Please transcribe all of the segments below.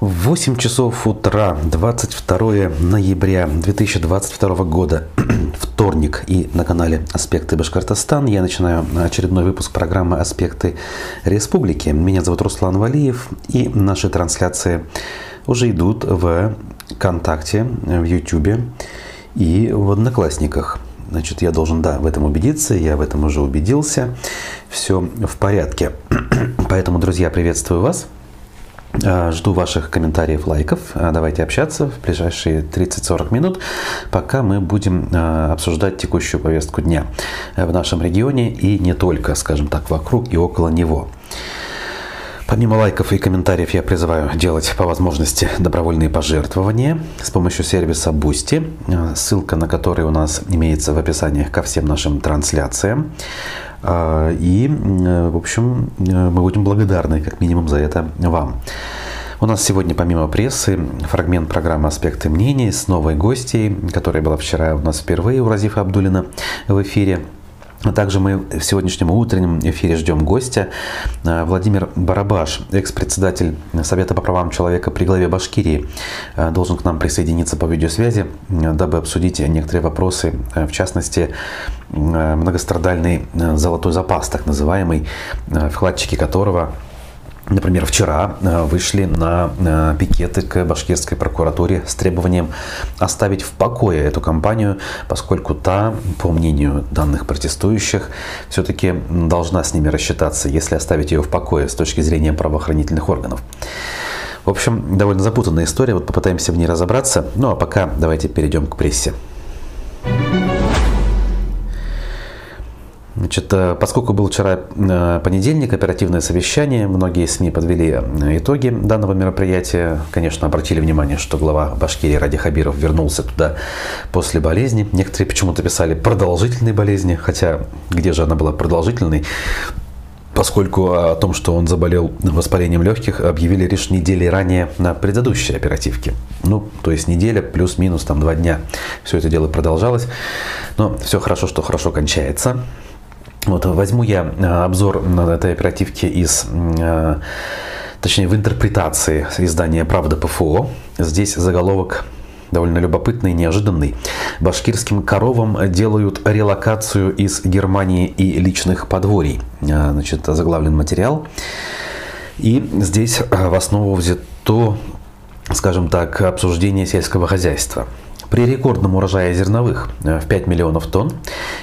8 часов утра, 22 ноября 2022 года, вторник, и на канале «Аспекты Башкортостан» я начинаю очередной выпуск программы «Аспекты Республики». Меня зовут Руслан Валиев, и наши трансляции уже идут в ВКонтакте, в Ютубе и в Одноклассниках. Значит, я должен, да, в этом убедиться, я в этом уже убедился. Все в порядке. Поэтому, друзья, приветствую вас. А, жду ваших комментариев, лайков. А, давайте общаться в ближайшие 30-40 минут, пока мы будем а, обсуждать текущую повестку дня в нашем регионе и не только, скажем так, вокруг и около него. Помимо лайков и комментариев я призываю делать по возможности добровольные пожертвования с помощью сервиса Boosty, ссылка на который у нас имеется в описании ко всем нашим трансляциям. А, и, в общем, мы будем благодарны как минимум за это вам. У нас сегодня помимо прессы фрагмент программы «Аспекты мнений» с новой гостьей, которая была вчера у нас впервые у Разифа Абдулина в эфире. Также мы в сегодняшнем утреннем эфире ждем гостя. Э, Владимир Барабаш, экс-председатель Совета по правам человека при главе Башкирии, э, должен к нам присоединиться по видеосвязи, э, дабы обсудить некоторые вопросы, в частности, многострадальный золотой запас, так называемый, вкладчики которого Например, вчера э, вышли на э, пикеты к башкирской прокуратуре с требованием оставить в покое эту компанию, поскольку та, по мнению данных протестующих, все-таки должна с ними рассчитаться, если оставить ее в покое с точки зрения правоохранительных органов. В общем, довольно запутанная история, вот попытаемся в ней разобраться. Ну а пока давайте перейдем к прессе. Значит, э, поскольку был вчера э, понедельник, оперативное совещание, многие СМИ подвели э, итоги данного мероприятия. Конечно, обратили внимание, что глава Башкирии Ради Хабиров вернулся туда после болезни. Некоторые почему-то писали продолжительной болезни, хотя где же она была продолжительной? поскольку о том, что он заболел воспалением легких, объявили лишь недели ранее на предыдущей оперативке. Ну, то есть неделя плюс-минус там два дня. Все это дело продолжалось. Но все хорошо, что хорошо кончается. Вот, возьму я э, обзор на этой оперативке из э, точнее в интерпретации издания «Правда ПФО». Здесь заголовок довольно любопытный, неожиданный. Башкирским коровам делают релокацию из Германии и личных подворий. Э, значит, заглавлен материал. И здесь в основу взято, скажем так, обсуждение сельского хозяйства при рекордном урожае зерновых э, в 5 миллионов тонн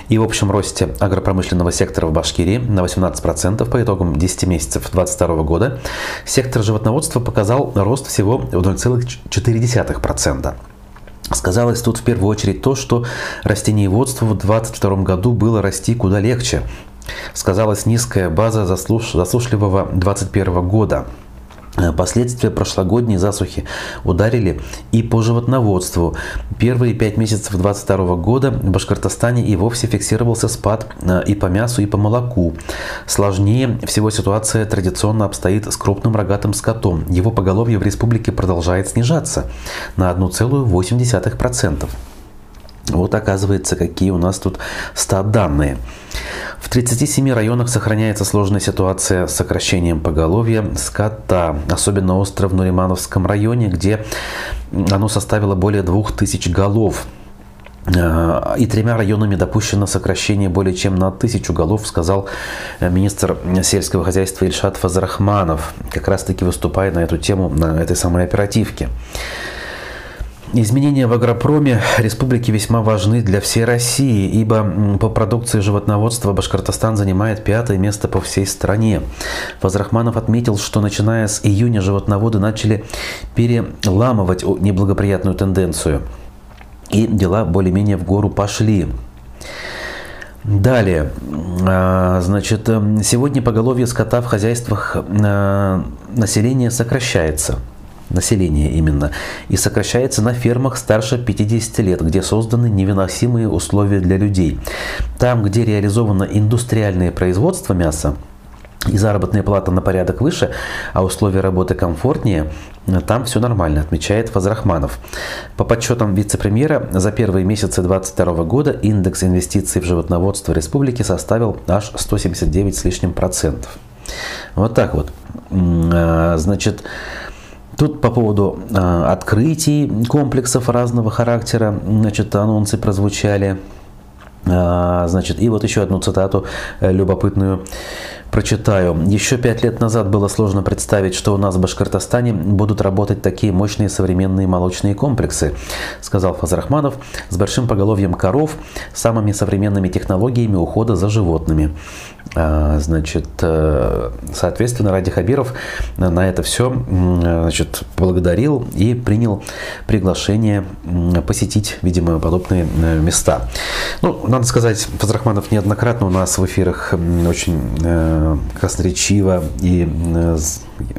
и в общем росте агропромышленного сектора в Башкирии на 18% по итогам 10 месяцев 2022 года, сектор животноводства показал рост всего в 0,4%. Сказалось тут в первую очередь то, что растениеводству в 2022 году было расти куда легче. Сказалась низкая база заслуш... засушливого 2021 года – последствия прошлогодней засухи ударили и по животноводству. Первые пять месяцев 2022 года в Башкортостане и вовсе фиксировался спад э, и по мясу, и по молоку. Сложнее всего ситуация традиционно обстоит с крупным рогатым скотом. Его поголовье в республике продолжает снижаться на 1,8%. Вот оказывается, какие у нас тут стат данные. В 37 районах сохраняется сложная ситуация с сокращением поголовья скота, особенно остро в Нуримановском районе, где оно составило более 2000 голов. Э, и тремя районами допущено сокращение более чем на тысячу голов, сказал министр сельского хозяйства Ильшат Фазарахманов, как раз таки выступая на эту тему на этой самой оперативке. Изменения в агропроме республики весьма важны для всей России, ибо по продукции животноводства Башкортостан занимает пятое место по всей стране. Фазрахманов отметил, что начиная с июня животноводы начали переламывать неблагоприятную тенденцию. И дела более-менее в гору пошли. Далее, а, значит, эм, сегодня поголовье скота в хозяйствах а, населения сокращается – населения именно, и сокращается на фермах старше 50 лет, где созданы невыносимые условия для людей. Там, где реализовано индустриальное производство мяса, и заработная плата на порядок выше, а условия работы комфортнее, там все нормально, отмечает Фазрахманов. По подсчетам вице-премьера, за первые месяцы 2022 года индекс инвестиций в животноводство республики составил аж 179 с лишним процентов. Вот так вот. А, значит, Тут по поводу э, открытий комплексов разного характера, значит, анонсы прозвучали. Э, значит, и вот еще одну цитату э, любопытную Прочитаю. Еще пять лет назад было сложно представить, что у нас в Башкортостане будут работать такие мощные современные молочные комплексы, сказал Фазрахманов, с большим поголовьем коров, самыми современными технологиями ухода за животными. А, значит, э, соответственно, Ради Хабиров на это все значит, благодарил и принял приглашение посетить, видимо, подобные э, места. Ну, надо сказать, Фазрахманов неоднократно у нас в эфирах очень э, красноречиво и э,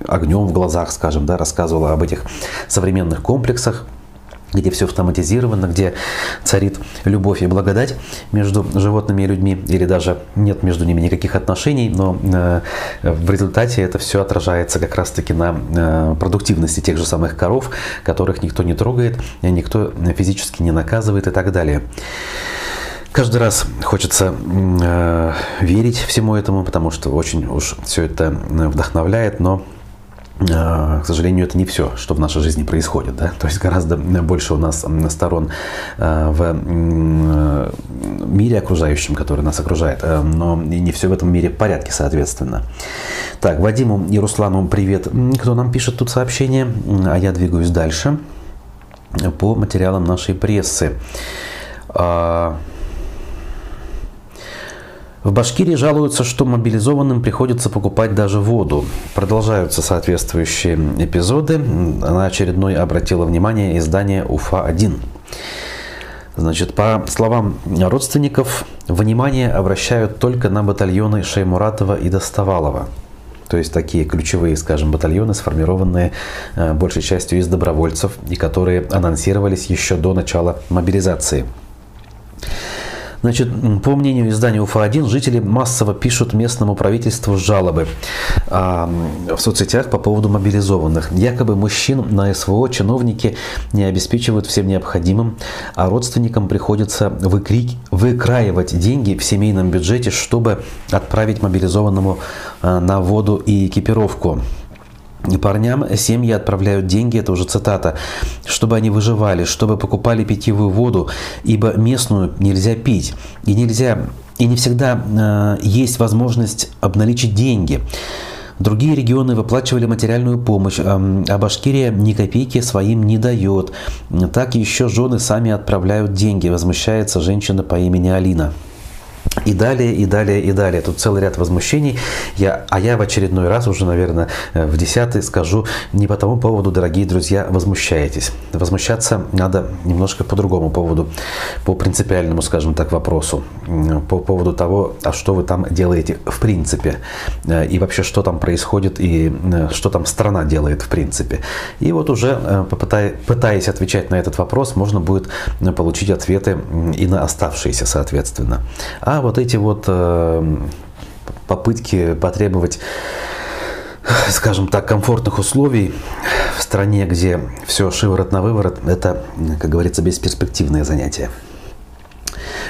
огнем в глазах, скажем, да, рассказывала об этих современных комплексах, где все автоматизировано, где царит любовь и благодать между животными и людьми, или даже нет между ними никаких отношений, но э, в результате это все отражается как раз-таки на э, продуктивности тех же самых коров, которых никто не трогает, никто физически не наказывает и так далее. Каждый раз хочется э, верить всему этому, потому что очень уж все это э, вдохновляет, но к сожалению, это не все, что в нашей жизни происходит. Да? То есть гораздо больше у нас сторон э, в мире окружающем, который нас окружает, но не все в этом мире в порядке, соответственно. Так, Вадиму и Руслану привет. Кто нам пишет тут сообщение? А я двигаюсь дальше по материалам нашей прессы. В Башкирии жалуются, что мобилизованным приходится покупать даже воду. Продолжаются соответствующие эпизоды. На очередной обратила внимание издание УФА-1. Значит, по словам родственников, внимание обращают только на батальоны Шеймуратова и Доставалова. То есть такие ключевые, скажем, батальоны, сформированные э, большей частью из добровольцев и которые анонсировались еще до начала мобилизации. Значит, по мнению издания УФА-1, жители массово пишут местному правительству жалобы а, в соцсетях по поводу мобилизованных. Якобы мужчин на СВО чиновники не обеспечивают всем необходимым, а родственникам приходится выкрик, выкраивать деньги в семейном бюджете, чтобы отправить мобилизованному а, на воду и экипировку. Парням семьи отправляют деньги, это уже цитата, чтобы они выживали, чтобы покупали питьевую воду, ибо местную нельзя пить. И нельзя, и не всегда э, есть возможность обналичить деньги. Другие регионы выплачивали материальную помощь, а Башкирия ни копейки своим не дает. Так еще жены сами отправляют деньги, возмущается женщина по имени Алина. И далее, и далее, и далее. Тут целый ряд возмущений. Я, а я в очередной раз, уже, наверное, э, в десятый скажу, не по тому поводу, дорогие друзья, возмущаетесь. Возмущаться надо немножко по другому поводу, по принципиальному, скажем так, вопросу. По поводу того, а что вы там делаете в принципе. Э, и вообще, что там происходит, и э, что там страна делает в принципе. И вот уже, пытаясь отвечать на этот вопрос, можно будет получить ответы и на оставшиеся, соответственно. А вот эти вот э, попытки потребовать скажем так, комфортных условий в стране, где все шиворот на выворот, это, как говорится, бесперспективное занятие.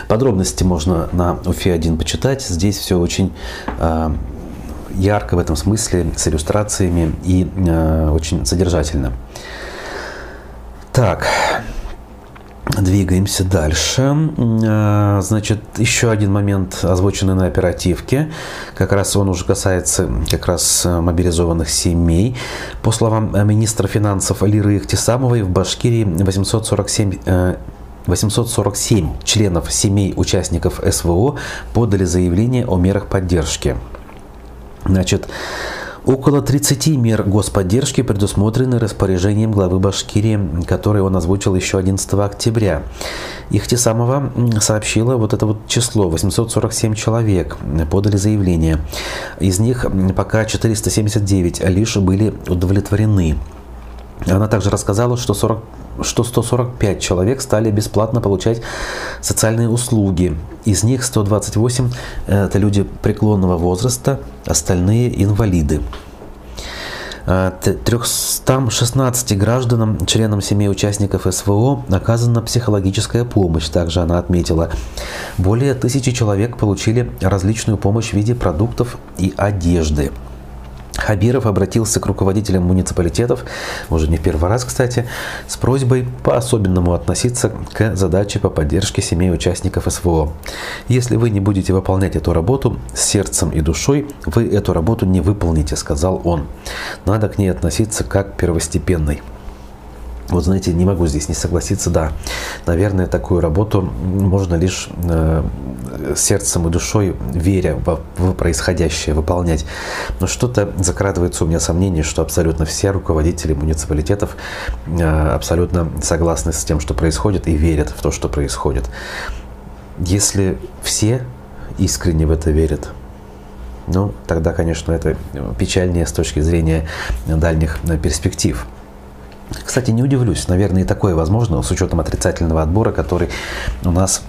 Подробности можно на УФИ-1 почитать. Здесь все очень э, ярко в этом смысле, с иллюстрациями и э, очень содержательно. Так, Двигаемся дальше. А, значит, еще один момент, озвученный на оперативке. Как раз он уже касается как раз мобилизованных семей. По словам министра финансов Лиры Ихтисамовой, в Башкирии 847 847 э, членов семей участников СВО подали заявление о мерах поддержки. Значит, Около 30 мер господдержки предусмотрены распоряжением главы Башкирии, который он озвучил еще 11 октября. Ихтисамова сообщила вот это вот число, 847 человек подали заявление. Из них пока 479 лишь были удовлетворены. Она также рассказала, что 40 что 145 человек стали бесплатно получать социальные услуги. Из них 128 – это люди преклонного возраста, остальные – инвалиды. 316 гражданам, членам семей участников СВО, оказана психологическая помощь, также она отметила. Более тысячи человек получили различную помощь в виде продуктов и одежды. Хабиров обратился к руководителям муниципалитетов, уже не в первый раз, кстати, с просьбой по-особенному относиться к задаче по поддержке семей участников СВО. Если вы не будете выполнять эту работу с сердцем и душой, вы эту работу не выполните, сказал он. Надо к ней относиться как первостепенной. Вот знаете, не могу здесь не согласиться, да. Наверное, такую работу можно лишь э, сердцем и душой, веря в, в происходящее, выполнять. Но что-то закрадывается у меня сомнение, что абсолютно все руководители муниципалитетов э, абсолютно согласны с тем, что происходит, и верят в то, что происходит. Если все искренне в это верят, ну, тогда, конечно, это печальнее с точки зрения дальних э, перспектив. Кстати, не удивлюсь, наверное, и такое возможно, с учетом отрицательного отбора, который у нас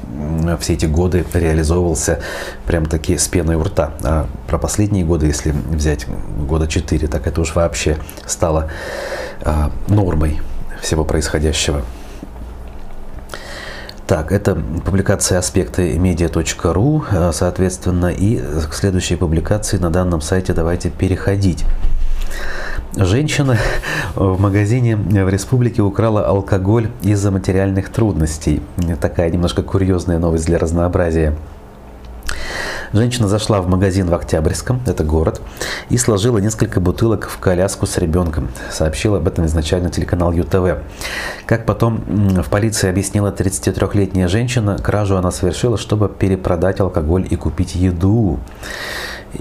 все эти годы реализовывался прям таки с пеной у рта. А про последние годы, если взять года 4, так это уж вообще стало а, нормой всего происходящего. Так, это публикация аспекты media.ru, а, соответственно, и к следующей публикации на данном сайте давайте переходить. Женщина в магазине в республике украла алкоголь из-за материальных трудностей. Такая немножко курьезная новость для разнообразия. Женщина зашла в магазин в Октябрьском, это город, и сложила несколько бутылок в коляску с ребенком. Сообщил об этом изначально телеканал ЮТВ. Как потом в полиции объяснила 33-летняя женщина, кражу она совершила, чтобы перепродать алкоголь и купить еду.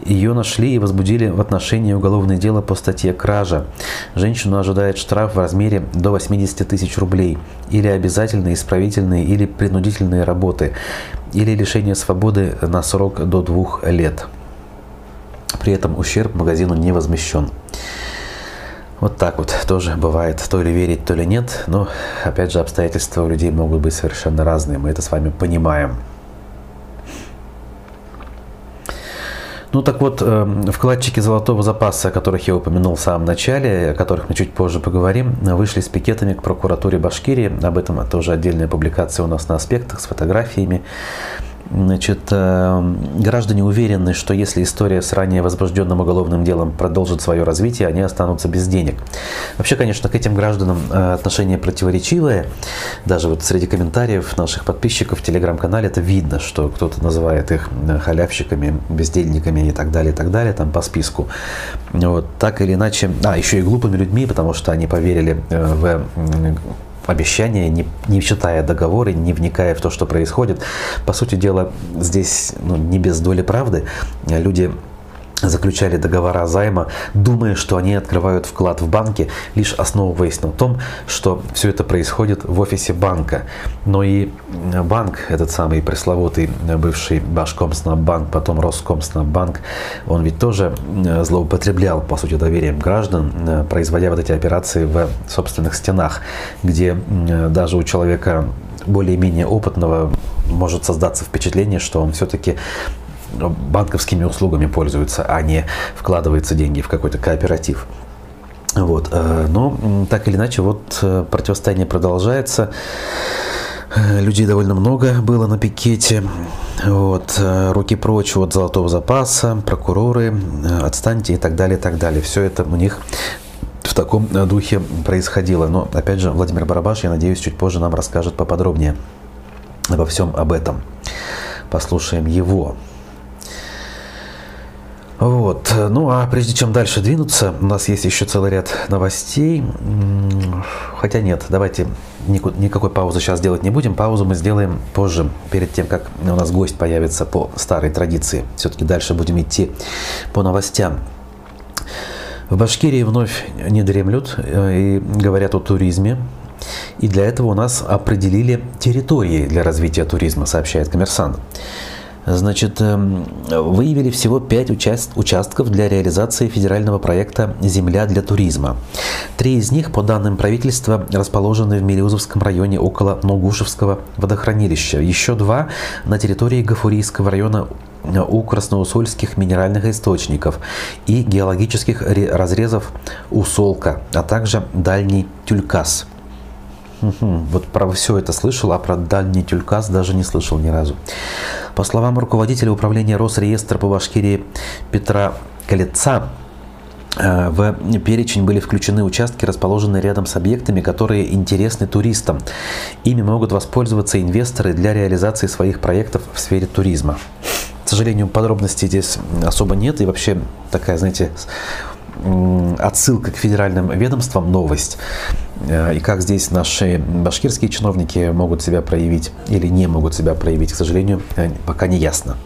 Ее нашли и возбудили в отношении уголовное дело по статье «Кража». Женщину ожидает штраф в размере до 80 тысяч рублей или обязательные исправительные или принудительные работы, или лишение свободы на срок до двух лет. При этом ущерб магазину не возмещен. Вот так вот тоже бывает, то ли верить, то ли нет, но опять же обстоятельства у людей могут быть совершенно разные, мы это с вами понимаем. Ну так вот, эм, вкладчики золотого запаса, о которых я упомянул в самом начале, о которых мы чуть позже поговорим, вышли с пикетами к прокуратуре Башкирии. Об этом тоже отдельная публикация у нас на аспектах с фотографиями. Значит, э, граждане уверены, что если история с ранее возбужденным уголовным делом продолжит свое развитие, они останутся без денег. Вообще, конечно, к этим гражданам э, отношение противоречивое. Даже вот среди комментариев наших подписчиков в телеграм-канале это видно, что кто-то называет их э, халявщиками, бездельниками и так далее, и так далее, там по списку. Вот, так или иначе, а, еще и глупыми людьми, потому что они поверили в обещания, не, не читая договоры, не вникая в то, что происходит. По сути дела, здесь ну, не без доли правды. Люди заключали договора займа, думая, что они открывают вклад в банке, лишь основываясь на том, что все это происходит в офисе банка. Но и банк, этот самый пресловутый бывший Башкомснаббанк, потом Роскомснаббанк, он ведь тоже э, злоупотреблял, по сути, доверием граждан, э, производя вот эти операции в собственных стенах, где э, даже у человека более-менее опытного может создаться впечатление, что он все-таки банковскими услугами пользуется, а не вкладывается деньги в какой-то кооператив. Вот. Э, но так или иначе, вот э, противостояние продолжается. Э, людей довольно много было на пикете. Вот, руки прочь от золотого запаса, прокуроры, отстаньте и так далее, и так далее. Все это у них в таком духе происходило. Но, опять же, Владимир Барабаш, я надеюсь, чуть позже нам расскажет поподробнее обо всем об этом. Послушаем его. Вот. Ну а прежде чем дальше двинуться, у нас есть еще целый ряд новостей. Хотя нет, давайте никакой паузы сейчас делать не будем. Паузу мы сделаем позже, перед тем, как у нас гость появится по старой традиции. Все-таки дальше будем идти по новостям. В Башкирии вновь не дремлют э, и говорят о туризме. И для этого у нас определили территории для развития туризма, сообщает коммерсант. Значит, эм, выявили всего 5 участ участков для реализации федерального проекта «Земля для туризма». Три из них, по данным правительства, расположены в Мелеузовском районе около Ногушевского водохранилища. Еще два на территории Гафурийского района у красноусольских минеральных источников и геологических разрезов Усолка, а также Дальний Тюлькас – Угу. Вот про все это слышал, а про дальний тюлькас даже не слышал ни разу. По словам руководителя управления Росреестра по Башкирии Петра Колеца, Э, в перечень были включены участки, расположенные рядом с объектами, которые интересны туристам. Ими могут воспользоваться инвесторы для реализации своих проектов в сфере туризма. К сожалению, подробностей здесь особо нет. И вообще такая, знаете, отсылка к федеральным ведомствам новость. Э, и как здесь наши башкирские чиновники могут себя проявить или не могут себя проявить, к сожалению, э, пока не ясно.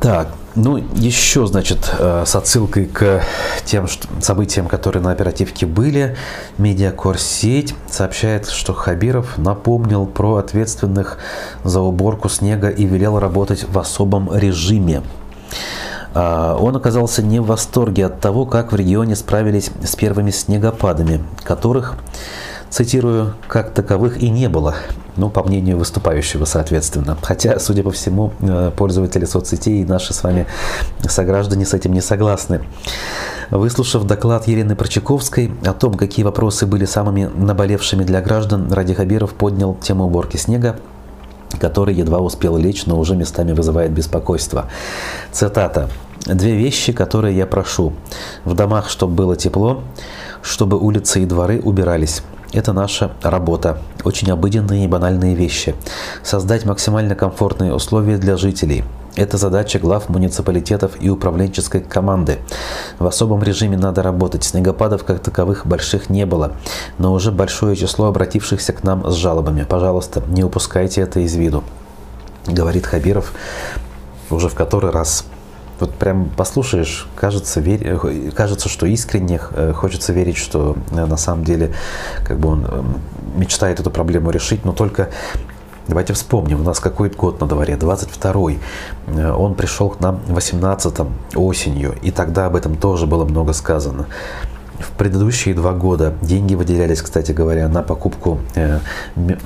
Так, ну, еще, значит, э, с отсылкой к тем событиям, которые на оперативке были, медиакорсеть сообщает, что Хабиров напомнил про ответственных за уборку снега и велел работать в особом режиме. А, он оказался не в восторге от того, как в регионе справились с первыми снегопадами, которых, цитирую, как таковых и не было ну, по мнению выступающего, соответственно. Хотя, судя по всему, э, пользователи соцсетей и наши с вами сограждане с этим не согласны. Выслушав доклад Елены Прочаковской о том, какие вопросы были самыми наболевшими для граждан, Ради Хабиров поднял тему уборки снега, который едва успел лечь, но уже местами вызывает беспокойство. Цитата. «Две вещи, которые я прошу. В домах, чтобы было тепло, чтобы улицы и дворы убирались. Это наша работа. Очень обыденные и банальные вещи. Создать максимально комфортные условия для жителей. Это задача глав муниципалитетов и управленческой команды. В особом режиме надо работать. Снегопадов как таковых больших не было, но уже большое число обратившихся к нам с жалобами. Пожалуйста, не упускайте это из виду, говорит Хабиров уже в который раз. Вот прям послушаешь, кажется, верь, кажется, что искренне э, хочется верить, что э, на самом деле как бы он эм, мечтает эту проблему решить, но только Давайте вспомним, у нас какой год на дворе, 22-й. Э, он пришел к нам 18-м осенью, и тогда об этом тоже было много сказано. В предыдущие два года деньги выделялись, кстати говоря, на покупку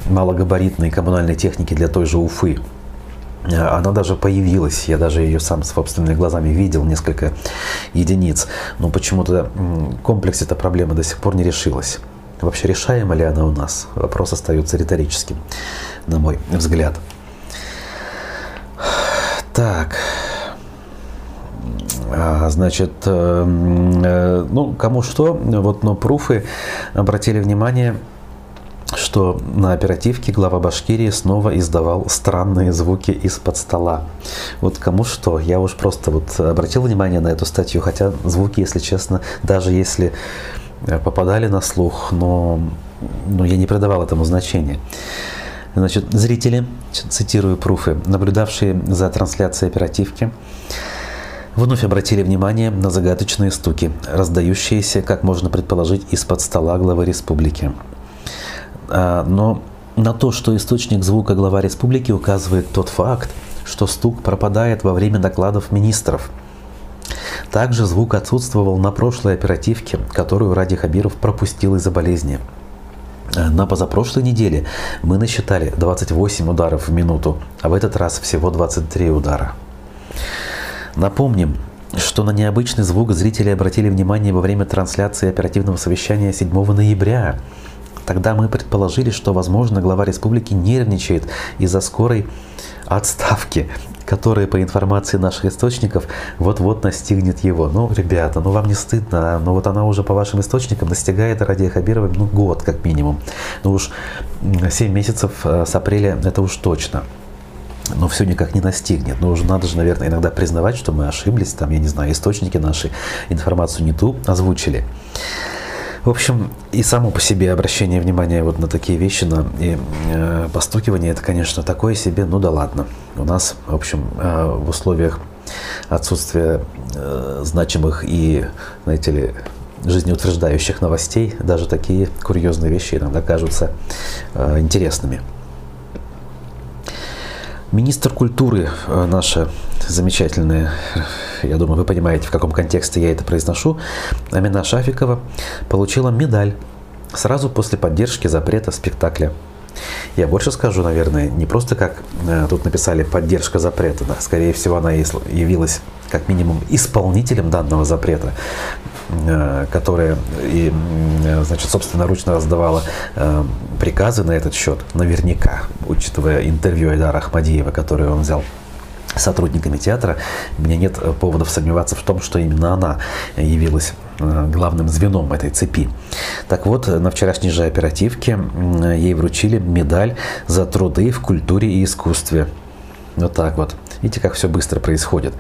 малогабаритной коммунальной техники для той же Уфы. Э, она даже появилась, я даже ее сам собственными глазами видел, несколько единиц. Но почему-то комплекс эта проблема до сих пор не решилась. Вообще решаема ли она у нас? Вопрос остается риторическим, на мой взгляд. Так, а, Значит, э, э, ну, кому что, вот, но пруфы обратили внимание, что на оперативке глава Башкирии снова издавал странные звуки из-под стола. Вот кому что, я уж просто вот обратил внимание на эту статью, хотя звуки, если честно, даже если э, попадали на слух, но, но я не придавал этому значения. Значит, зрители, цитирую пруфы, наблюдавшие за трансляцией оперативки, вновь обратили внимание на загадочные стуки, раздающиеся, как можно предположить, из-под стола главы республики. А, но на то, что источник звука глава республики указывает тот факт, что стук пропадает во время докладов министров. Также звук отсутствовал на прошлой оперативке, которую Ради Хабиров пропустил из-за болезни. А, на позапрошлой неделе мы насчитали 28 ударов в минуту, а в этот раз всего 23 удара. Напомним, что на необычный звук зрители обратили внимание во время трансляции оперативного совещания 7 ноября – Тогда мы предположили, что, возможно, глава республики нервничает из-за скорой отставки, которая, по информации наших источников, вот-вот настигнет его. Ну, ребята, ну вам не стыдно, а? ну вот она уже по вашим источникам достигает Радия Хабирова ну, год как минимум. Ну уж 7 месяцев э, с апреля это уж точно но все никак не настигнет. Но уже надо же, наверное, иногда признавать, что мы ошиблись, там, я не знаю, источники наши информацию не ту озвучили. В общем, и само по себе обращение внимания вот на такие вещи, на и, э, постукивание, это, конечно, такое себе, ну да ладно. У нас, в общем, э, в условиях отсутствия э, значимых и, знаете ли, жизнеутверждающих новостей, даже такие курьезные вещи иногда кажутся э, интересными. Министр культуры э, наша замечательная, я думаю, вы понимаете, в каком контексте я это произношу, Амина Шафикова получила медаль сразу после поддержки запрета спектакля. Я больше скажу, наверное, не просто как э, тут написали поддержка запрета, да, скорее всего она явилась как минимум исполнителем данного запрета, которая и, значит, собственноручно раздавала э, приказы на этот счет, наверняка, учитывая интервью Айдара Ахмадиева, которое он взял сотрудниками театра, у меня нет поводов сомневаться в том, что именно она явилась главным звеном этой цепи. Так вот, на вчерашней же оперативке ей вручили медаль за труды в культуре и искусстве. Вот так вот. Видите, как все быстро происходит.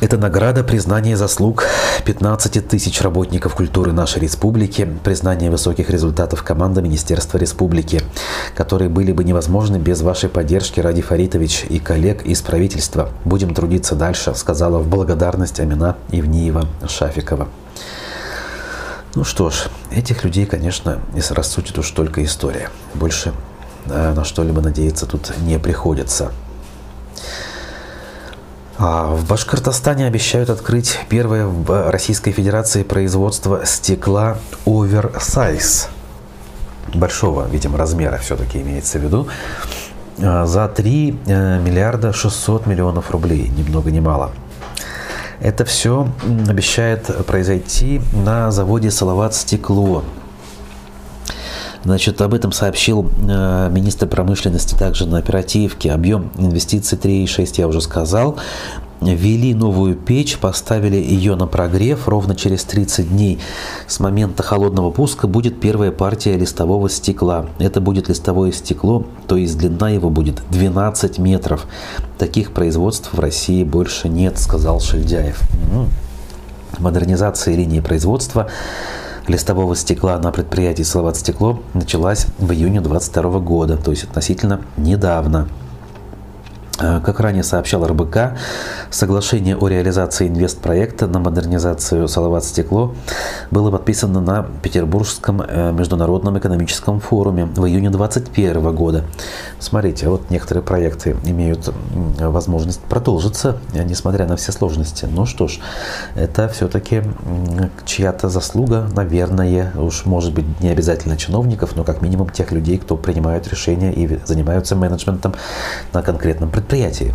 Это награда признания заслуг 15 тысяч работников культуры нашей республики, признание высоких результатов команды Министерства республики, которые были бы невозможны без вашей поддержки, Ради Фаритович и коллег из правительства. Будем трудиться дальше, сказала в благодарность Амина Ивниева Шафикова. Ну что ж, этих людей, конечно, и рассудит уж только история. Больше э, на что-либо надеяться тут не приходится. А в Башкортостане обещают открыть первое в Российской Федерации производство стекла оверсайз. Большого, видимо, размера все-таки имеется в виду. А, за 3 э, миллиарда 600 миллионов рублей, ни много ни мало. Это все обещает произойти на заводе «Салават Стекло», Значит, об этом сообщил э, министр промышленности также на оперативке. Объем инвестиций 3,6 я уже сказал. Ввели новую печь, поставили ее на прогрев. Ровно через 30 дней с момента холодного пуска будет первая партия листового стекла. Это будет листовое стекло, то есть длина его будет 12 метров. Таких производств в России больше нет, сказал Шельдяев. Модернизация линии производства листового стекла на предприятии «Салават Стекло» началась в июне 2022 года, то есть относительно недавно. Э, как ранее сообщал РБК, соглашение о реализации инвестпроекта на модернизацию Салават Стекло было подписано на Петербургском э, международном экономическом форуме в июне 2021 года. Смотрите, вот некоторые проекты имеют возможность продолжиться, э, несмотря на все сложности. Ну что ж, это все-таки чья-то заслуга, наверное, уж может быть не обязательно чиновников, но как минимум тех людей, кто принимают решения и занимаются менеджментом на конкретном предприятии предприятии.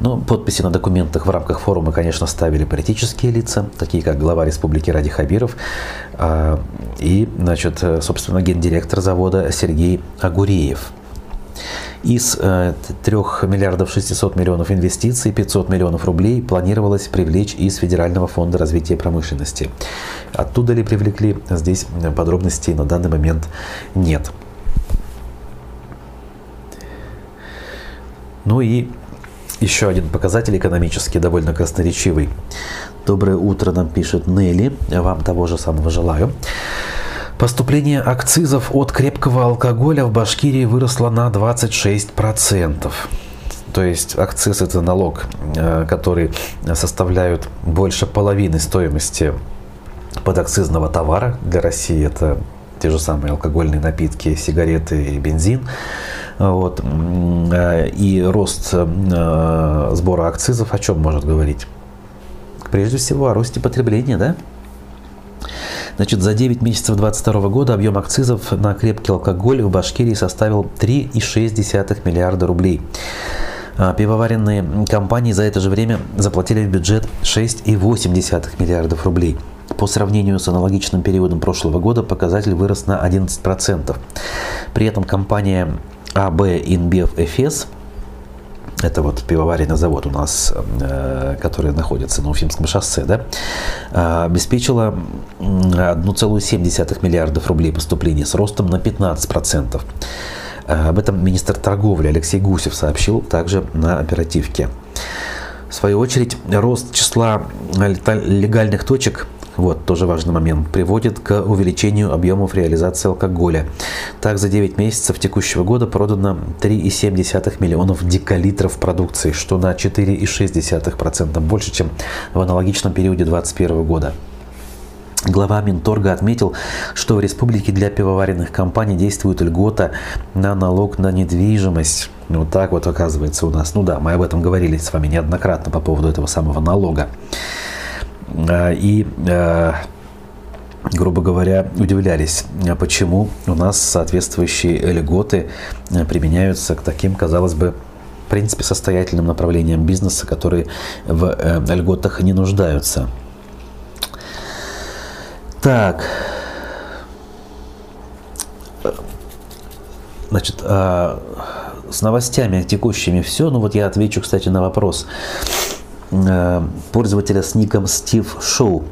Но подписи на документах в рамках форума, конечно, ставили политические лица, такие как глава республики Ради Хабиров а, и, значит, собственно, гендиректор завода Сергей Агуреев. Из 3 э, миллиардов 600 миллионов инвестиций 500 миллионов рублей планировалось привлечь из Федерального фонда развития промышленности. Оттуда ли привлекли, здесь подробностей на данный момент нет. Ну и еще один показатель экономический, довольно красноречивый. Доброе утро нам пишет Нелли. Вам того же самого желаю. Поступление акцизов от крепкого алкоголя в Башкирии выросло на 26%. То есть акциз это налог, э, который составляют больше половины стоимости подакцизного товара. Для России это те же самые алкогольные напитки, сигареты и бензин. Вот. Э, и рост э, сбора акцизов о чем может говорить? Прежде всего о росте потребления, да? Значит, за 9 месяцев 2022 года объем акцизов на крепкий алкоголь в Башкирии составил 3,6 миллиарда рублей. А пивоваренные компании за это же время заплатили в бюджет 6,8 миллиардов рублей. По сравнению с аналогичным периодом прошлого года показатель вырос на 11%. При этом компания АБ Инбев Эфес это вот пивоваренный завод у нас, э, который находится на Уфимском шоссе, да, э, обеспечила 1,7 миллиардов рублей поступлений с ростом на 15%. Э, об этом министр торговли Алексей Гусев сообщил также на оперативке. В свою очередь, рост числа легальных точек вот, тоже важный момент. Приводит к увеличению объемов реализации алкоголя. Так, за 9 месяцев текущего года продано 3,7 миллионов декалитров продукции, что на 4,6% больше, чем в аналогичном периоде 2021 года. Глава Минторга отметил, что в республике для пивоваренных компаний действует льгота на налог на недвижимость. Вот так вот оказывается у нас. Ну да, мы об этом говорили с вами неоднократно по поводу этого самого налога. А, и а, грубо говоря, удивлялись, почему у нас соответствующие льготы а, применяются к таким, казалось бы, в принципе, состоятельным направлениям бизнеса, которые в э, льготах не нуждаются. Так. Значит, а, с новостями текущими все. Ну вот я отвечу, кстати, на вопрос пользователя с ником Стив Шоу.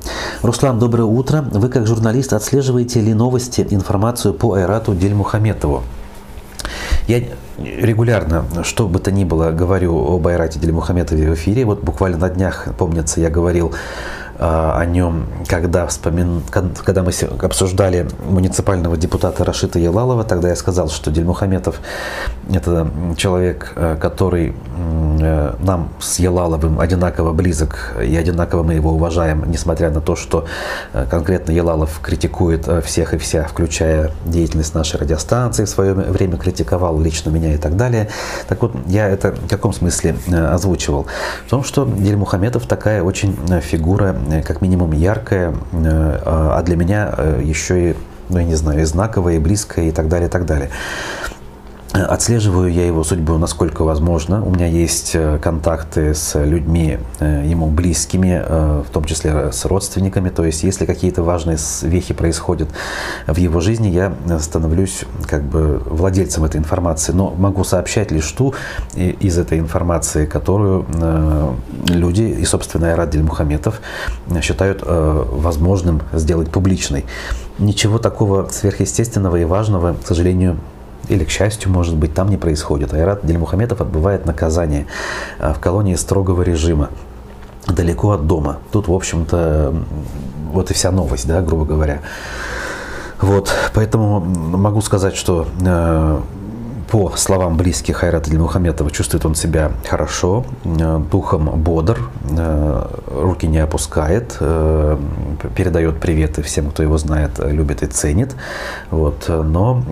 Руслан, доброе утро. Вы как журналист отслеживаете ли новости, информацию по Айрату Дельмухаметову? Я регулярно, что бы то ни было, говорю об Айрате Дельмухаметове в эфире. Вот буквально на днях, помнится, я говорил а, о нем, когда, вспомин... когда мы обсуждали муниципального депутата Рашита Елалова, тогда я сказал, что Дельмухаметов – это человек, э, который э, нам с Елаловым одинаково близок и одинаково мы его уважаем, несмотря на то, что э, конкретно Елалов критикует всех и вся, включая деятельность нашей радиостанции, в свое время критиковал лично меня и так далее. Так вот, я это в каком смысле озвучивал? В том, что Дельмухаметов такая очень фигура как минимум яркое, э, а для меня еще и, ну, я не знаю, и знаковое, и близкое, и так далее, и так далее. Отслеживаю я его судьбу насколько возможно. У меня есть контакты с людьми ему близкими, в том числе с родственниками. То есть, если какие-то важные вехи происходят в его жизни, я становлюсь как бы владельцем этой информации. Но могу сообщать лишь ту из этой информации, которую люди и, собственно, Айрат Дельмухаметов считают э, возможным сделать публичной. Ничего такого сверхъестественного и важного, к сожалению, или, к счастью, может быть, там не происходит. Айрат Дельмухаметов отбывает наказание э, в колонии строгого режима, далеко от дома. Тут, в общем-то, вот и вся новость, да, грубо говоря. Вот, поэтому могу сказать, что э, по словам близких Хайрата Мухаметова, чувствует он себя хорошо, э, духом бодр, э, руки не опускает, э, передает приветы всем, кто его знает, любит и ценит. Вот. Но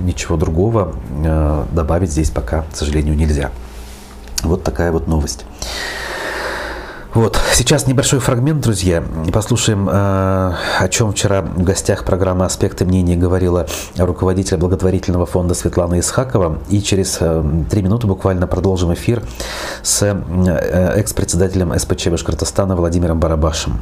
ничего другого добавить здесь пока, к сожалению, нельзя. Вот такая вот новость. Вот, сейчас небольшой фрагмент, друзья. Послушаем, э, о чем вчера в гостях программы «Аспекты мнений» говорила руководитель благотворительного фонда Светлана Исхакова. И через э, три минуты буквально продолжим эфир с э, экс-председателем СПЧ Башкортостана Владимиром Барабашем.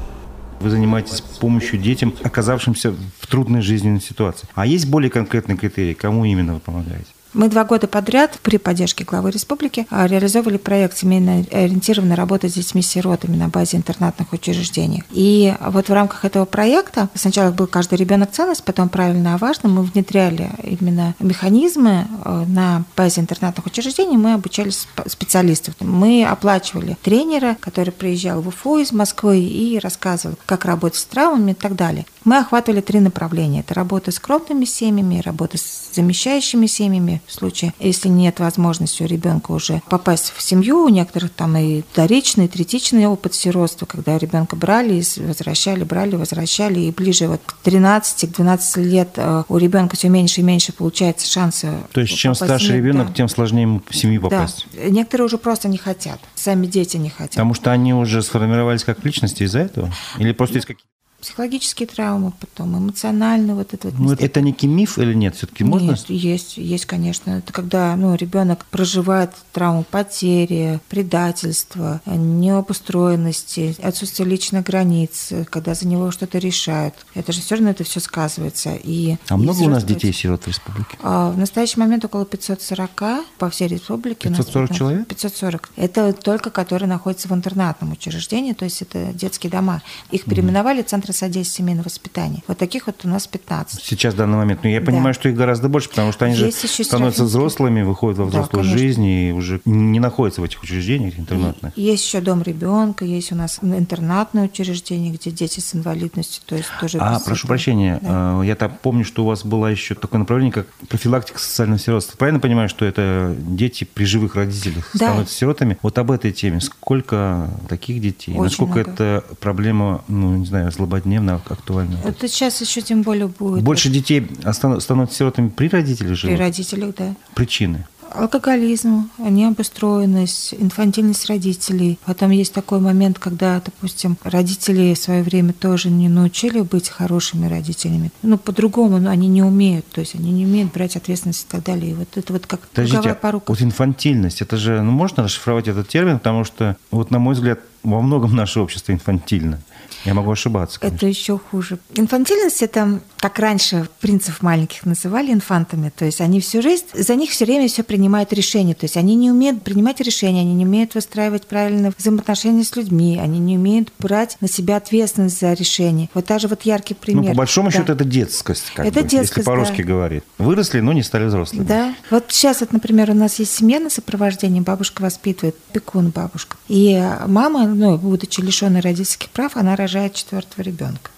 Вы занимаетесь помощью детям, оказавшимся в трудной жизненной ситуации. А есть более конкретные критерии, кому именно вы помогаете? Мы два года подряд при поддержке главы республики а, реализовывали проект семейно ориентированной работы с детьми-сиротами на базе интернатных учреждений. И вот в рамках этого проекта сначала был каждый ребенок ценность, потом правильно а важно, мы внедряли именно механизмы а, на базе интернатных учреждений, мы обучали специалистов. Мы оплачивали тренера, который приезжал в Уфу из Москвы и рассказывал, как работать с травмами и так далее. Мы охватывали три направления. Это работа с крупными семьями, работа с замещающими семьями, случае, если нет возможности у ребенка уже попасть в семью, у некоторых там и вторичный, третичный опыт сиротства, когда ребенка брали и возвращали, брали, возвращали, и ближе вот к 13, к 12 лет э, у ребенка все меньше и меньше получается шансы. То есть чем старше ребенок, да. тем сложнее ему в семью попасть. Да. Некоторые уже просто не хотят, сами дети не хотят. Потому что они уже сформировались как личности из-за этого? Или просто из каких-то психологические травмы, потом эмоциональный вот этот. Ну, это некий миф или нет? Все-таки можно? Нет, есть, есть, конечно. Это когда ну, ребенок проживает травму потери, предательства, необустроенности, отсутствие личных границ, когда за него что-то решают. Это же все равно это все сказывается. И, а много у нас детей-сирот в республике? А, в настоящий момент около 540 по всей республике. 540 нас, человек? 540. Это только которые находятся в интернатном учреждении, то есть это детские дома. Их переименовали центры содействия семейного воспитания. Вот таких вот у нас 15. Сейчас в данный момент. Но я понимаю, да. что их гораздо больше, потому что они Есть же становятся взрослыми, выходят во взрослую да, жизнь и уже не находятся в этих учреждениях интернатных. Есть еще дом ребенка, есть у нас интернатное учреждение, где дети с инвалидностью, то есть тоже. А, прошу прощения, да. Э, я так помню, что у вас было еще такое направление, как профилактика социального сиротства. Правильно понимаю, что это дети при живых родителях да. становятся сиротами? Вот об этой теме. Сколько таких детей? Очень Насколько много. это проблема, ну, не знаю, злободневная? Злободневно актуально. Это сейчас еще тем более будет. Больше детей становятся сиротами при родителях живут? При родителях, да. Причины? алкоголизм, необустроенность, инфантильность родителей. Потом есть такой момент, когда, допустим, родители в свое время тоже не научили быть хорошими родителями. Ну, по-другому ну, они не умеют, то есть они не умеют брать ответственность и так далее. И вот это вот как Подождите, порука. вот инфантильность, это же, ну, можно расшифровать этот термин, потому что, вот на мой взгляд, во многом наше общество инфантильно. Я могу ошибаться. Конечно. Это еще хуже. Инфантильность это, как раньше принцев маленьких называли инфантами, то есть они всю жизнь, за них все время все принимают решения, то есть они не умеют принимать решения, они не умеют выстраивать правильные взаимоотношения с людьми, они не умеют брать на себя ответственность за решение. Вот даже вот яркий пример. Ну, по большому да. счету, это детскость, как это бы, детскость, если по-русски да. говорить. Выросли, но не стали взрослыми. Да. Вот сейчас, вот, например, у нас есть семья на сопровождении, бабушка воспитывает, пекун бабушка. И мама, ну, будучи лишенной родительских прав, она рожает четвертого ребенка.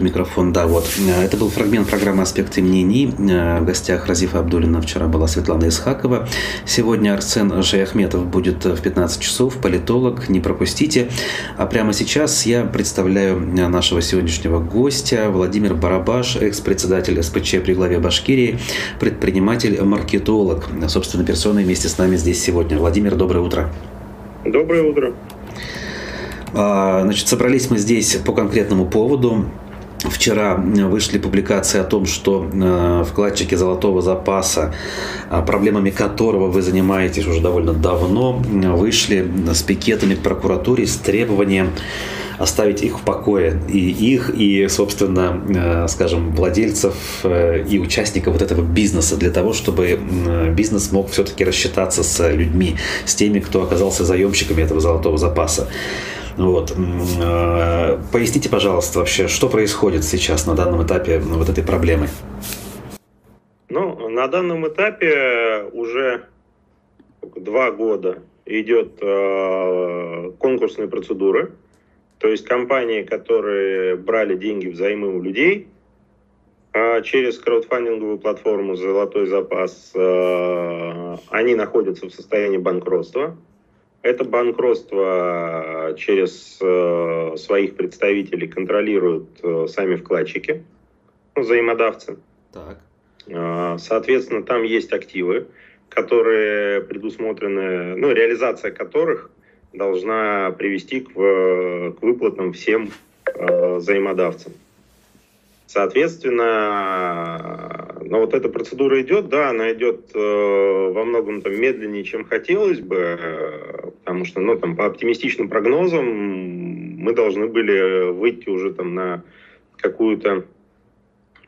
Микрофон, да, вот. Это был фрагмент программы «Аспекты мнений». В гостях Разифа Абдулина вчера была Светлана Исхакова. Сегодня Арсен Шаяхметов будет в 15 часов, политолог, не пропустите. А прямо сейчас я представляю нашего сегодняшнего гостя Владимир Барабаш, экс-председатель СПЧ при главе Башкирии, предприниматель-маркетолог. Собственно, персоной вместе с нами здесь сегодня. Владимир, доброе утро. Доброе утро. А, значит, собрались мы здесь по конкретному поводу. Вчера вышли публикации о том, что э, вкладчики золотого запаса, э, проблемами которого вы занимаетесь уже довольно давно, вышли с пикетами к прокуратуре с требованием оставить их в покое. И их, и, собственно, э, скажем, владельцев и участников вот этого бизнеса для того, чтобы бизнес мог все-таки рассчитаться с людьми, с теми, кто оказался заемщиками этого золотого запаса. Вот. Э, поясните, пожалуйста, вообще, что происходит сейчас на данном этапе вот этой проблемы? Ну, на данном этапе уже два года идет э, конкурсные процедуры. То есть компании, которые брали деньги взаймы у людей, э, через краудфандинговую платформу «Золотой запас», э, они находятся в состоянии банкротства. Это банкротство через э, своих представителей контролируют э, сами вкладчики, ну, взаимодавцы. Так. Э, соответственно, там есть активы, которые предусмотрены, ну, реализация которых должна привести к, к выплатам всем взаимодавцам. Соответственно, но вот эта процедура идет, да, она идет э, во многом там медленнее, чем хотелось бы, э, потому что, ну, там, по оптимистичным прогнозам мы должны были выйти уже там на какую-то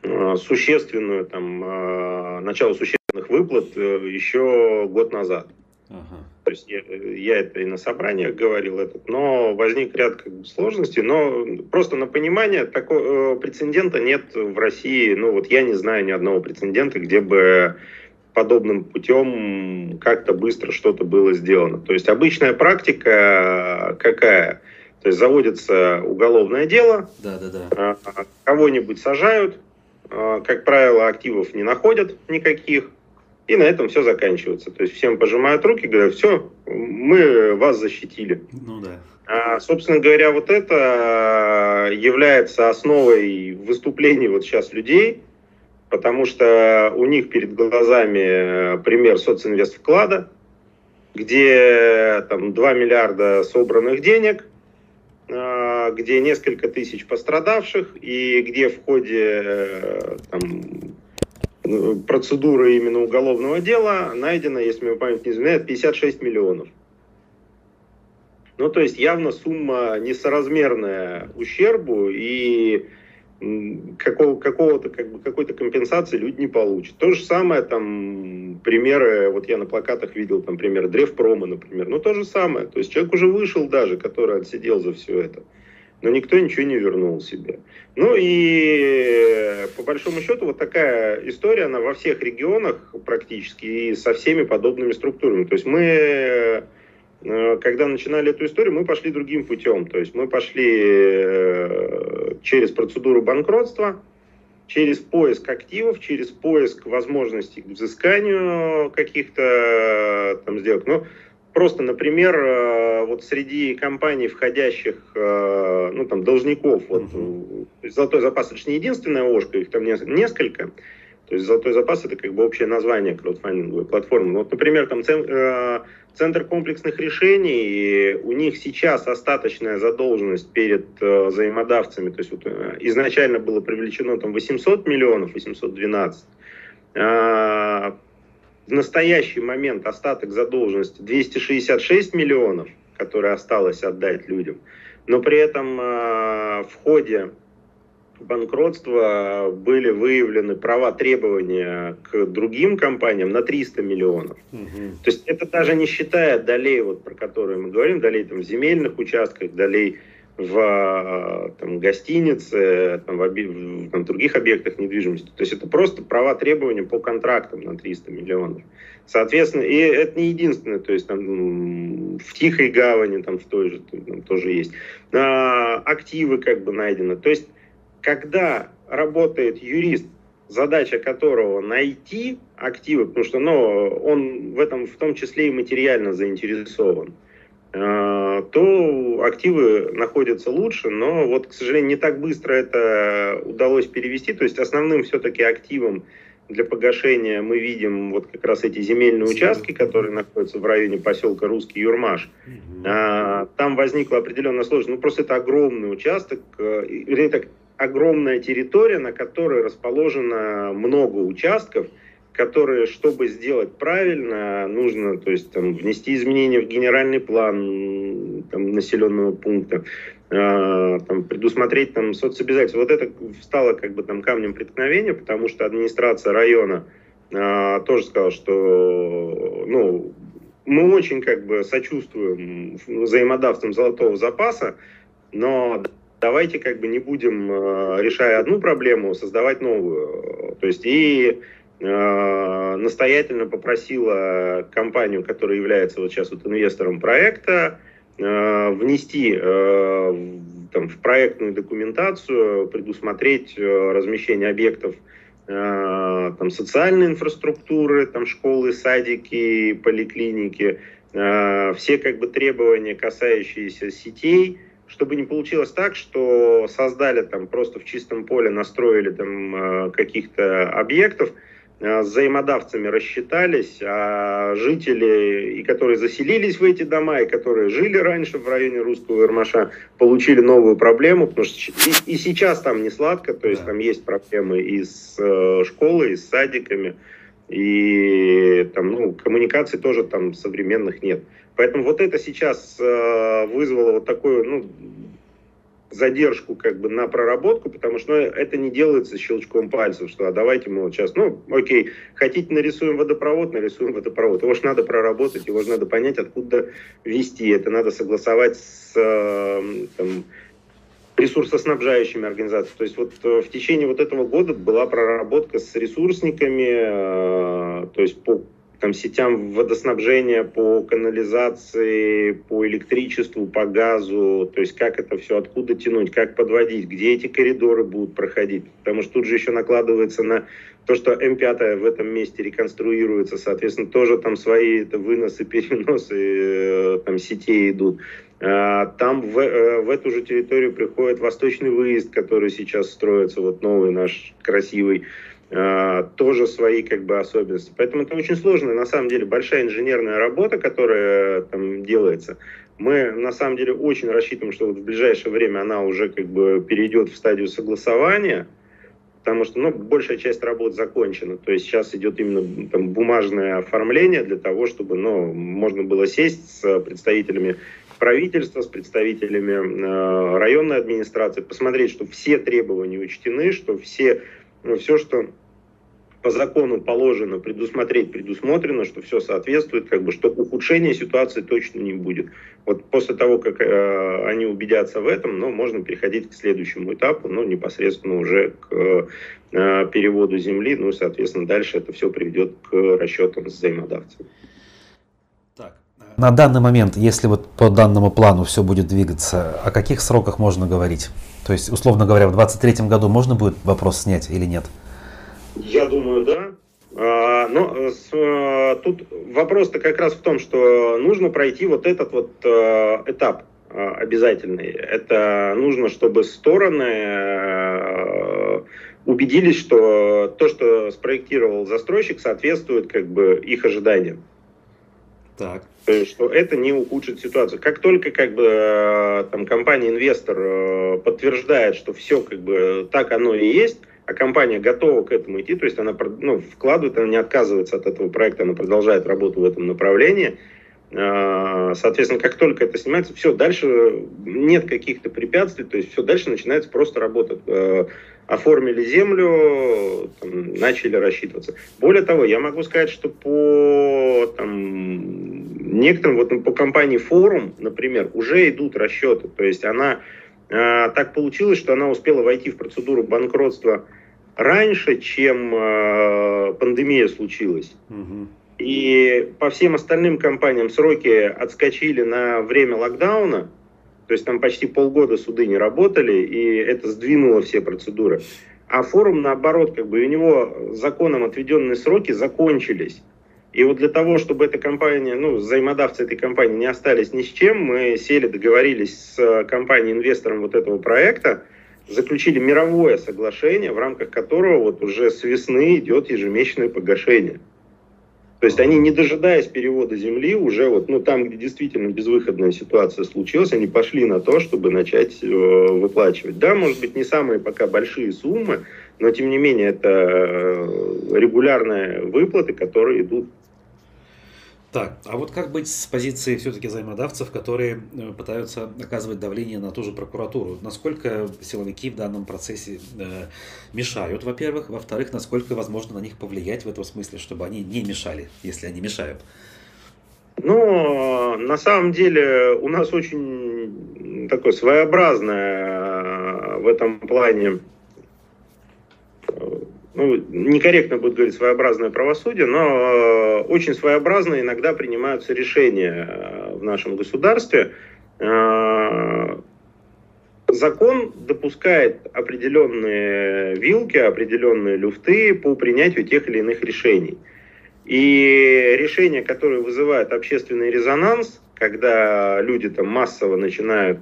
э, существенную, там, начало существенных выплат еще год назад. Ага. То есть я, я это и на собраниях говорил, этот, но возник ряд как бы, сложностей. Но просто на понимание, такого э, прецедента нет в России. Ну вот я не знаю ни одного прецедента, где бы подобным путем как-то быстро что-то было сделано. То есть обычная практика какая? То есть заводится уголовное дело, да, да, да. кого-нибудь сажают, а, как правило, активов не находят никаких, и на этом все заканчивается. То есть всем пожимают руки, говорят, все, мы вас защитили. Ну да. А, собственно говоря, вот это является основой выступлений вот сейчас людей, потому что у них перед глазами пример социнвест вклада, где там 2 миллиарда собранных денег, где несколько тысяч пострадавших, и где в ходе э, там, Э, процедуры именно уголовного дела найдено, если мне память не изменяет, 56 миллионов. Ну, то есть явно сумма несоразмерная ущербу и какого, какого-то, как бы, какой-то компенсации люди не получат. То же самое, там, примеры, вот я на плакатах видел, там, пример Древпрома, например, ну, то же самое. То есть человек уже вышел даже, который отсидел за все это но никто ничего не вернул себе. Ну и по большому счету вот такая история, она во всех регионах практически и со всеми подобными структурами. То есть мы, э, когда начинали эту историю, мы пошли другим путем. То есть мы пошли э, через процедуру банкротства, через поиск активов, через поиск возможностей к взысканию каких-то э, там сделок. Но Просто, например, э, вот среди компаний, входящих, э, ну, там, должников, вот, uh-huh. Золотой запас, это же не единственная ОШКа, их там несколько. То есть Золотой запас это как бы общее название краудфандинговой платформы. Вот, например, там Центр комплексных решений, у них сейчас остаточная задолженность перед взаимодавцами. То есть вот, изначально было привлечено там 800 миллионов, 812 в настоящий момент остаток задолженности 266 миллионов, которые осталось отдать людям. но при этом в ходе банкротства были выявлены права требования к другим компаниям на 300 миллионов. Угу. То есть это даже не считая долей, вот, про которые мы говорим, долей там, земельных участках, долей в там, гостинице, там, в, в там, других объектах недвижимости. То есть это просто права требования по контрактам на 300 миллионов. Соответственно, и это не единственное, то есть там в Тихой Гавани там в той же там, тоже есть. А, активы как бы найдены. То есть когда работает юрист, задача которого найти активы, потому что ну, он в этом в том числе и материально заинтересован, э, то активы находятся лучше, но вот, к сожалению, не так быстро это удалось перевести. То есть основным все-таки активом для погашения мы видим вот как раз эти земельные участки, которые находятся в районе поселка Русский Юрмаш. А, там возникла определенная сложность. Ну, просто это огромный участок, э, вернее так, огромная территория, на которой расположено много участков, которые, чтобы сделать правильно, нужно то есть, там, внести изменения в генеральный план там, населенного пункта, э, там, предусмотреть там, соцобязательства. Вот это стало как бы там камнем преткновения, потому что администрация района э, тоже сказала, что ну, мы очень как бы сочувствуем взаимодавцам золотого запаса, но давайте как бы не будем, э, решая одну проблему, создавать новую. То есть и настоятельно попросила компанию, которая является вот сейчас вот инвестором проекта, э, внести там, в проектную документацию, предусмотреть размещение объектов там, социальной инфраструктуры, там, школы, садики, поликлиники, все как бы требования, касающиеся сетей – чтобы не получилось так, что создали там просто в чистом поле, настроили там э, каких-то объектов, э, с взаимодавцами рассчитались, а жители, и которые заселились в эти дома, и которые жили раньше в районе Русского Ирмаша, получили новую проблему, потому что и, и сейчас там не сладко, то есть да. там есть проблемы и с э, школой, и с садиками, и там, ну, коммуникаций тоже там современных нет. Поэтому вот это сейчас э, вызвало вот такую, ну, задержку как бы на проработку, потому что ну, это не делается щелчком пальцев, что а давайте мы вот сейчас, ну, окей, хотите нарисуем водопровод, нарисуем водопровод. Его же надо проработать, его же надо понять, откуда вести. Это надо согласовать с э, там, ресурсоснабжающими организациями. То есть вот э, в течение вот этого года была проработка с ресурсниками, э, то есть по там, сетям водоснабжения, по канализации, по электричеству, по газу, то есть как это все, откуда тянуть, как подводить, где эти коридоры будут проходить. Потому что тут же еще накладывается на то, что М5 в этом месте реконструируется, соответственно, тоже там свои это выносы, переносы э, там, сетей идут. А, там в, э, в эту же территорию приходит восточный выезд, который сейчас строится, вот новый наш красивый. А, тоже свои как бы особенности. Поэтому это очень сложная, на самом деле, большая инженерная работа, которая там делается. Мы на самом деле очень рассчитываем, что вот в ближайшее время она уже как бы перейдет в стадию согласования, потому что ну, большая часть работ закончена. То есть сейчас идет именно там, бумажное оформление для того, чтобы ну, можно было сесть с представителями правительства, с представителями э, районной администрации, посмотреть, что все требования учтены, что все, ну, все, что по закону положено предусмотреть, предусмотрено, что все соответствует, как бы, что ухудшения ситуации точно не будет. Вот после того, как э, они убедятся в этом, ну, можно переходить к следующему этапу, ну, непосредственно уже к э, переводу земли, ну, соответственно, дальше это все приведет к расчетам с взаимодавцами. Так. На данный момент, если вот по данному плану все будет двигаться, о каких сроках можно говорить? То есть, условно говоря, в 2023 году можно будет вопрос снять или нет? Я думаю, да. А, но э, с, а, тут вопрос-то как раз в том, что нужно пройти вот этот вот а, этап обязательный. Это нужно, чтобы стороны убедились, что то, что спроектировал застройщик, соответствует как бы их ожиданиям. Так. Что это не ухудшит ситуацию. Как только как бы там компания-инвестор подтверждает, что все как бы так оно и есть, а компания готова к этому идти, то есть она ну, вкладывает, она не отказывается от этого проекта, она продолжает работу в этом направлении, А, соответственно, как только это снимается, все, дальше нет каких-то препятствий, то есть все, дальше начинается просто работа. Э, оформили землю, там, начали рассчитываться. Более того, я могу сказать, что по там, некоторым, вот по компании Форум, например, уже идут расчеты. То есть она так получилось, что она успела войти в процедуру банкротства раньше, чем э, пандемия случилась. Угу. И по всем остальным компаниям сроки отскочили на время локдауна, то есть там почти полгода суды не работали, и это сдвинуло все процедуры. А форум, наоборот, как бы у него законом отведенные сроки закончились. И вот для того, чтобы эта компания, ну, взаимодавцы этой компании не остались ни с чем, мы сели, договорились с компанией-инвестором вот этого проекта, заключили мировое соглашение, в рамках которого вот уже с весны идет ежемесячное погашение. То есть они, не дожидаясь перевода земли, уже вот, ну, там, где действительно безвыходная ситуация случилась, они пошли на то, чтобы начать э, выплачивать. Да, может быть, не самые пока большие суммы, но тем не менее это э, регулярные выплаты, которые идут так, а вот как быть с позиции все-таки взаимодавцев, которые э, пытаются оказывать давление на ту же прокуратуру? Насколько силовики в данном процессе э, мешают, во-первых, во-вторых, насколько возможно на них повлиять в этом смысле, чтобы они не мешали, если они мешают? Ну, на самом деле у нас очень такое своеобразное э, в этом плане ну, некорректно будет говорить своеобразное правосудие, но э, очень своеобразно иногда принимаются решения э, в нашем государстве. Э, закон допускает определенные вилки, определенные люфты по принятию тех или иных решений. И решения, которые вызывают общественный резонанс, когда люди там массово начинают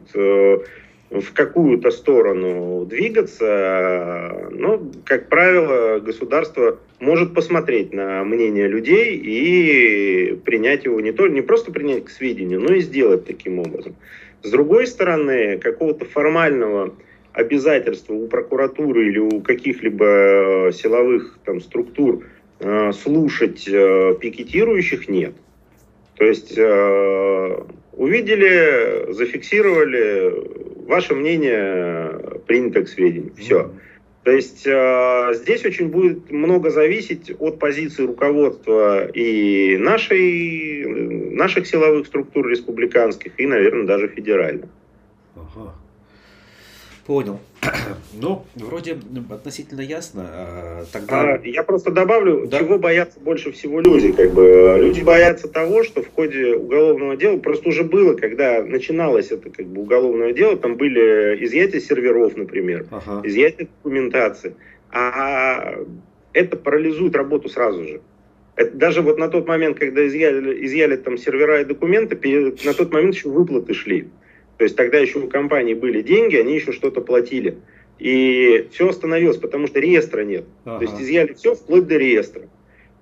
в какую-то сторону двигаться, но, как правило, государство может посмотреть на мнение людей и принять его не, то, не просто принять к сведению, но и сделать таким образом. С другой стороны, какого-то формального обязательства у прокуратуры или у каких-либо э, силовых там, структур э, слушать э, пикетирующих нет. То есть увидели, зафиксировали, ваше мнение принято к сведению. Все. То есть э, здесь очень будет много зависеть от позиции руководства и нашей, наших силовых структур республиканских, и, наверное, даже федеральных. Ага. Понял. Ну, вроде относительно ясно. А, тогда... А, я просто добавлю, да? чего боятся больше всего люди. Как бы. Люди боятся того, что в ходе уголовного дела, просто уже было, когда начиналось это как бы уголовное дело, там были изъятия серверов, например, ага. изъятие документации. А это парализует работу сразу же. Это даже вот на тот момент, когда изъяли, изъяли там сервера и документы, на тот момент еще выплаты шли. То есть тогда еще у компании были деньги, они еще что-то платили. И все остановилось, потому что реестра нет. Ага. То есть изъяли все вплоть до реестра.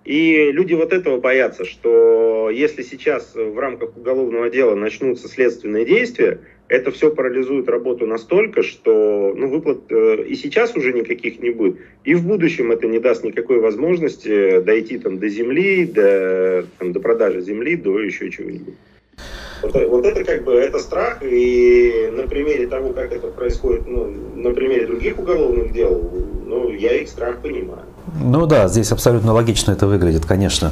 И люди вот этого боятся, что если сейчас в рамках уголовного дела начнутся следственные действия, это все парализует работу настолько, что ну, выплат э, и сейчас уже никаких не будет, и в будущем это не даст никакой возможности дойти там, до земли, до, там, до продажи земли, до еще чего-нибудь. Вот, вот это как бы это страх, и на примере того, как это происходит, ну, на примере других уголовных дел, ну, я их страх понимаю. Ну да, здесь абсолютно логично это выглядит, конечно.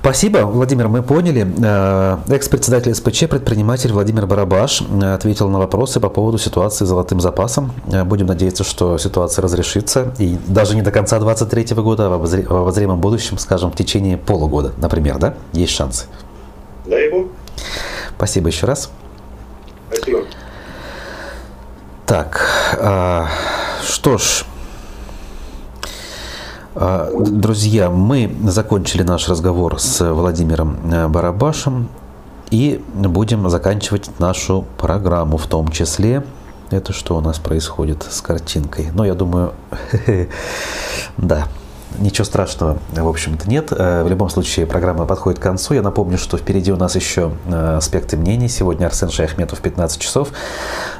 Спасибо, Владимир, мы поняли. Э, экс-председатель СПЧ, предприниматель Владимир Барабаш э, ответил на вопросы по поводу ситуации с золотым запасом. Э, будем надеяться, что ситуация разрешится. И даже не до конца 2023 года, а в обозримом будущем, скажем, в течение полугода, например, да? Есть шансы. Дай бог. Спасибо еще раз. Спасибо. Так, а, что ж, а, друзья, мы закончили наш разговор с Владимиром э, Барабашем и будем заканчивать нашу программу в том числе. Это что у нас происходит с картинкой? Ну, я думаю, да, Ничего страшного, в общем-то, нет. Э, в любом случае, программа подходит к концу. Я напомню, что впереди у нас еще э, аспекты мнений. Сегодня Арсен Шаяхметов в 15 часов.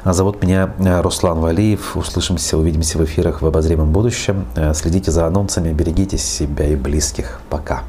А зовут меня э, Руслан Валиев. Услышимся, увидимся в эфирах в обозримом будущем. Следите за анонсами, берегите себя и близких. Пока.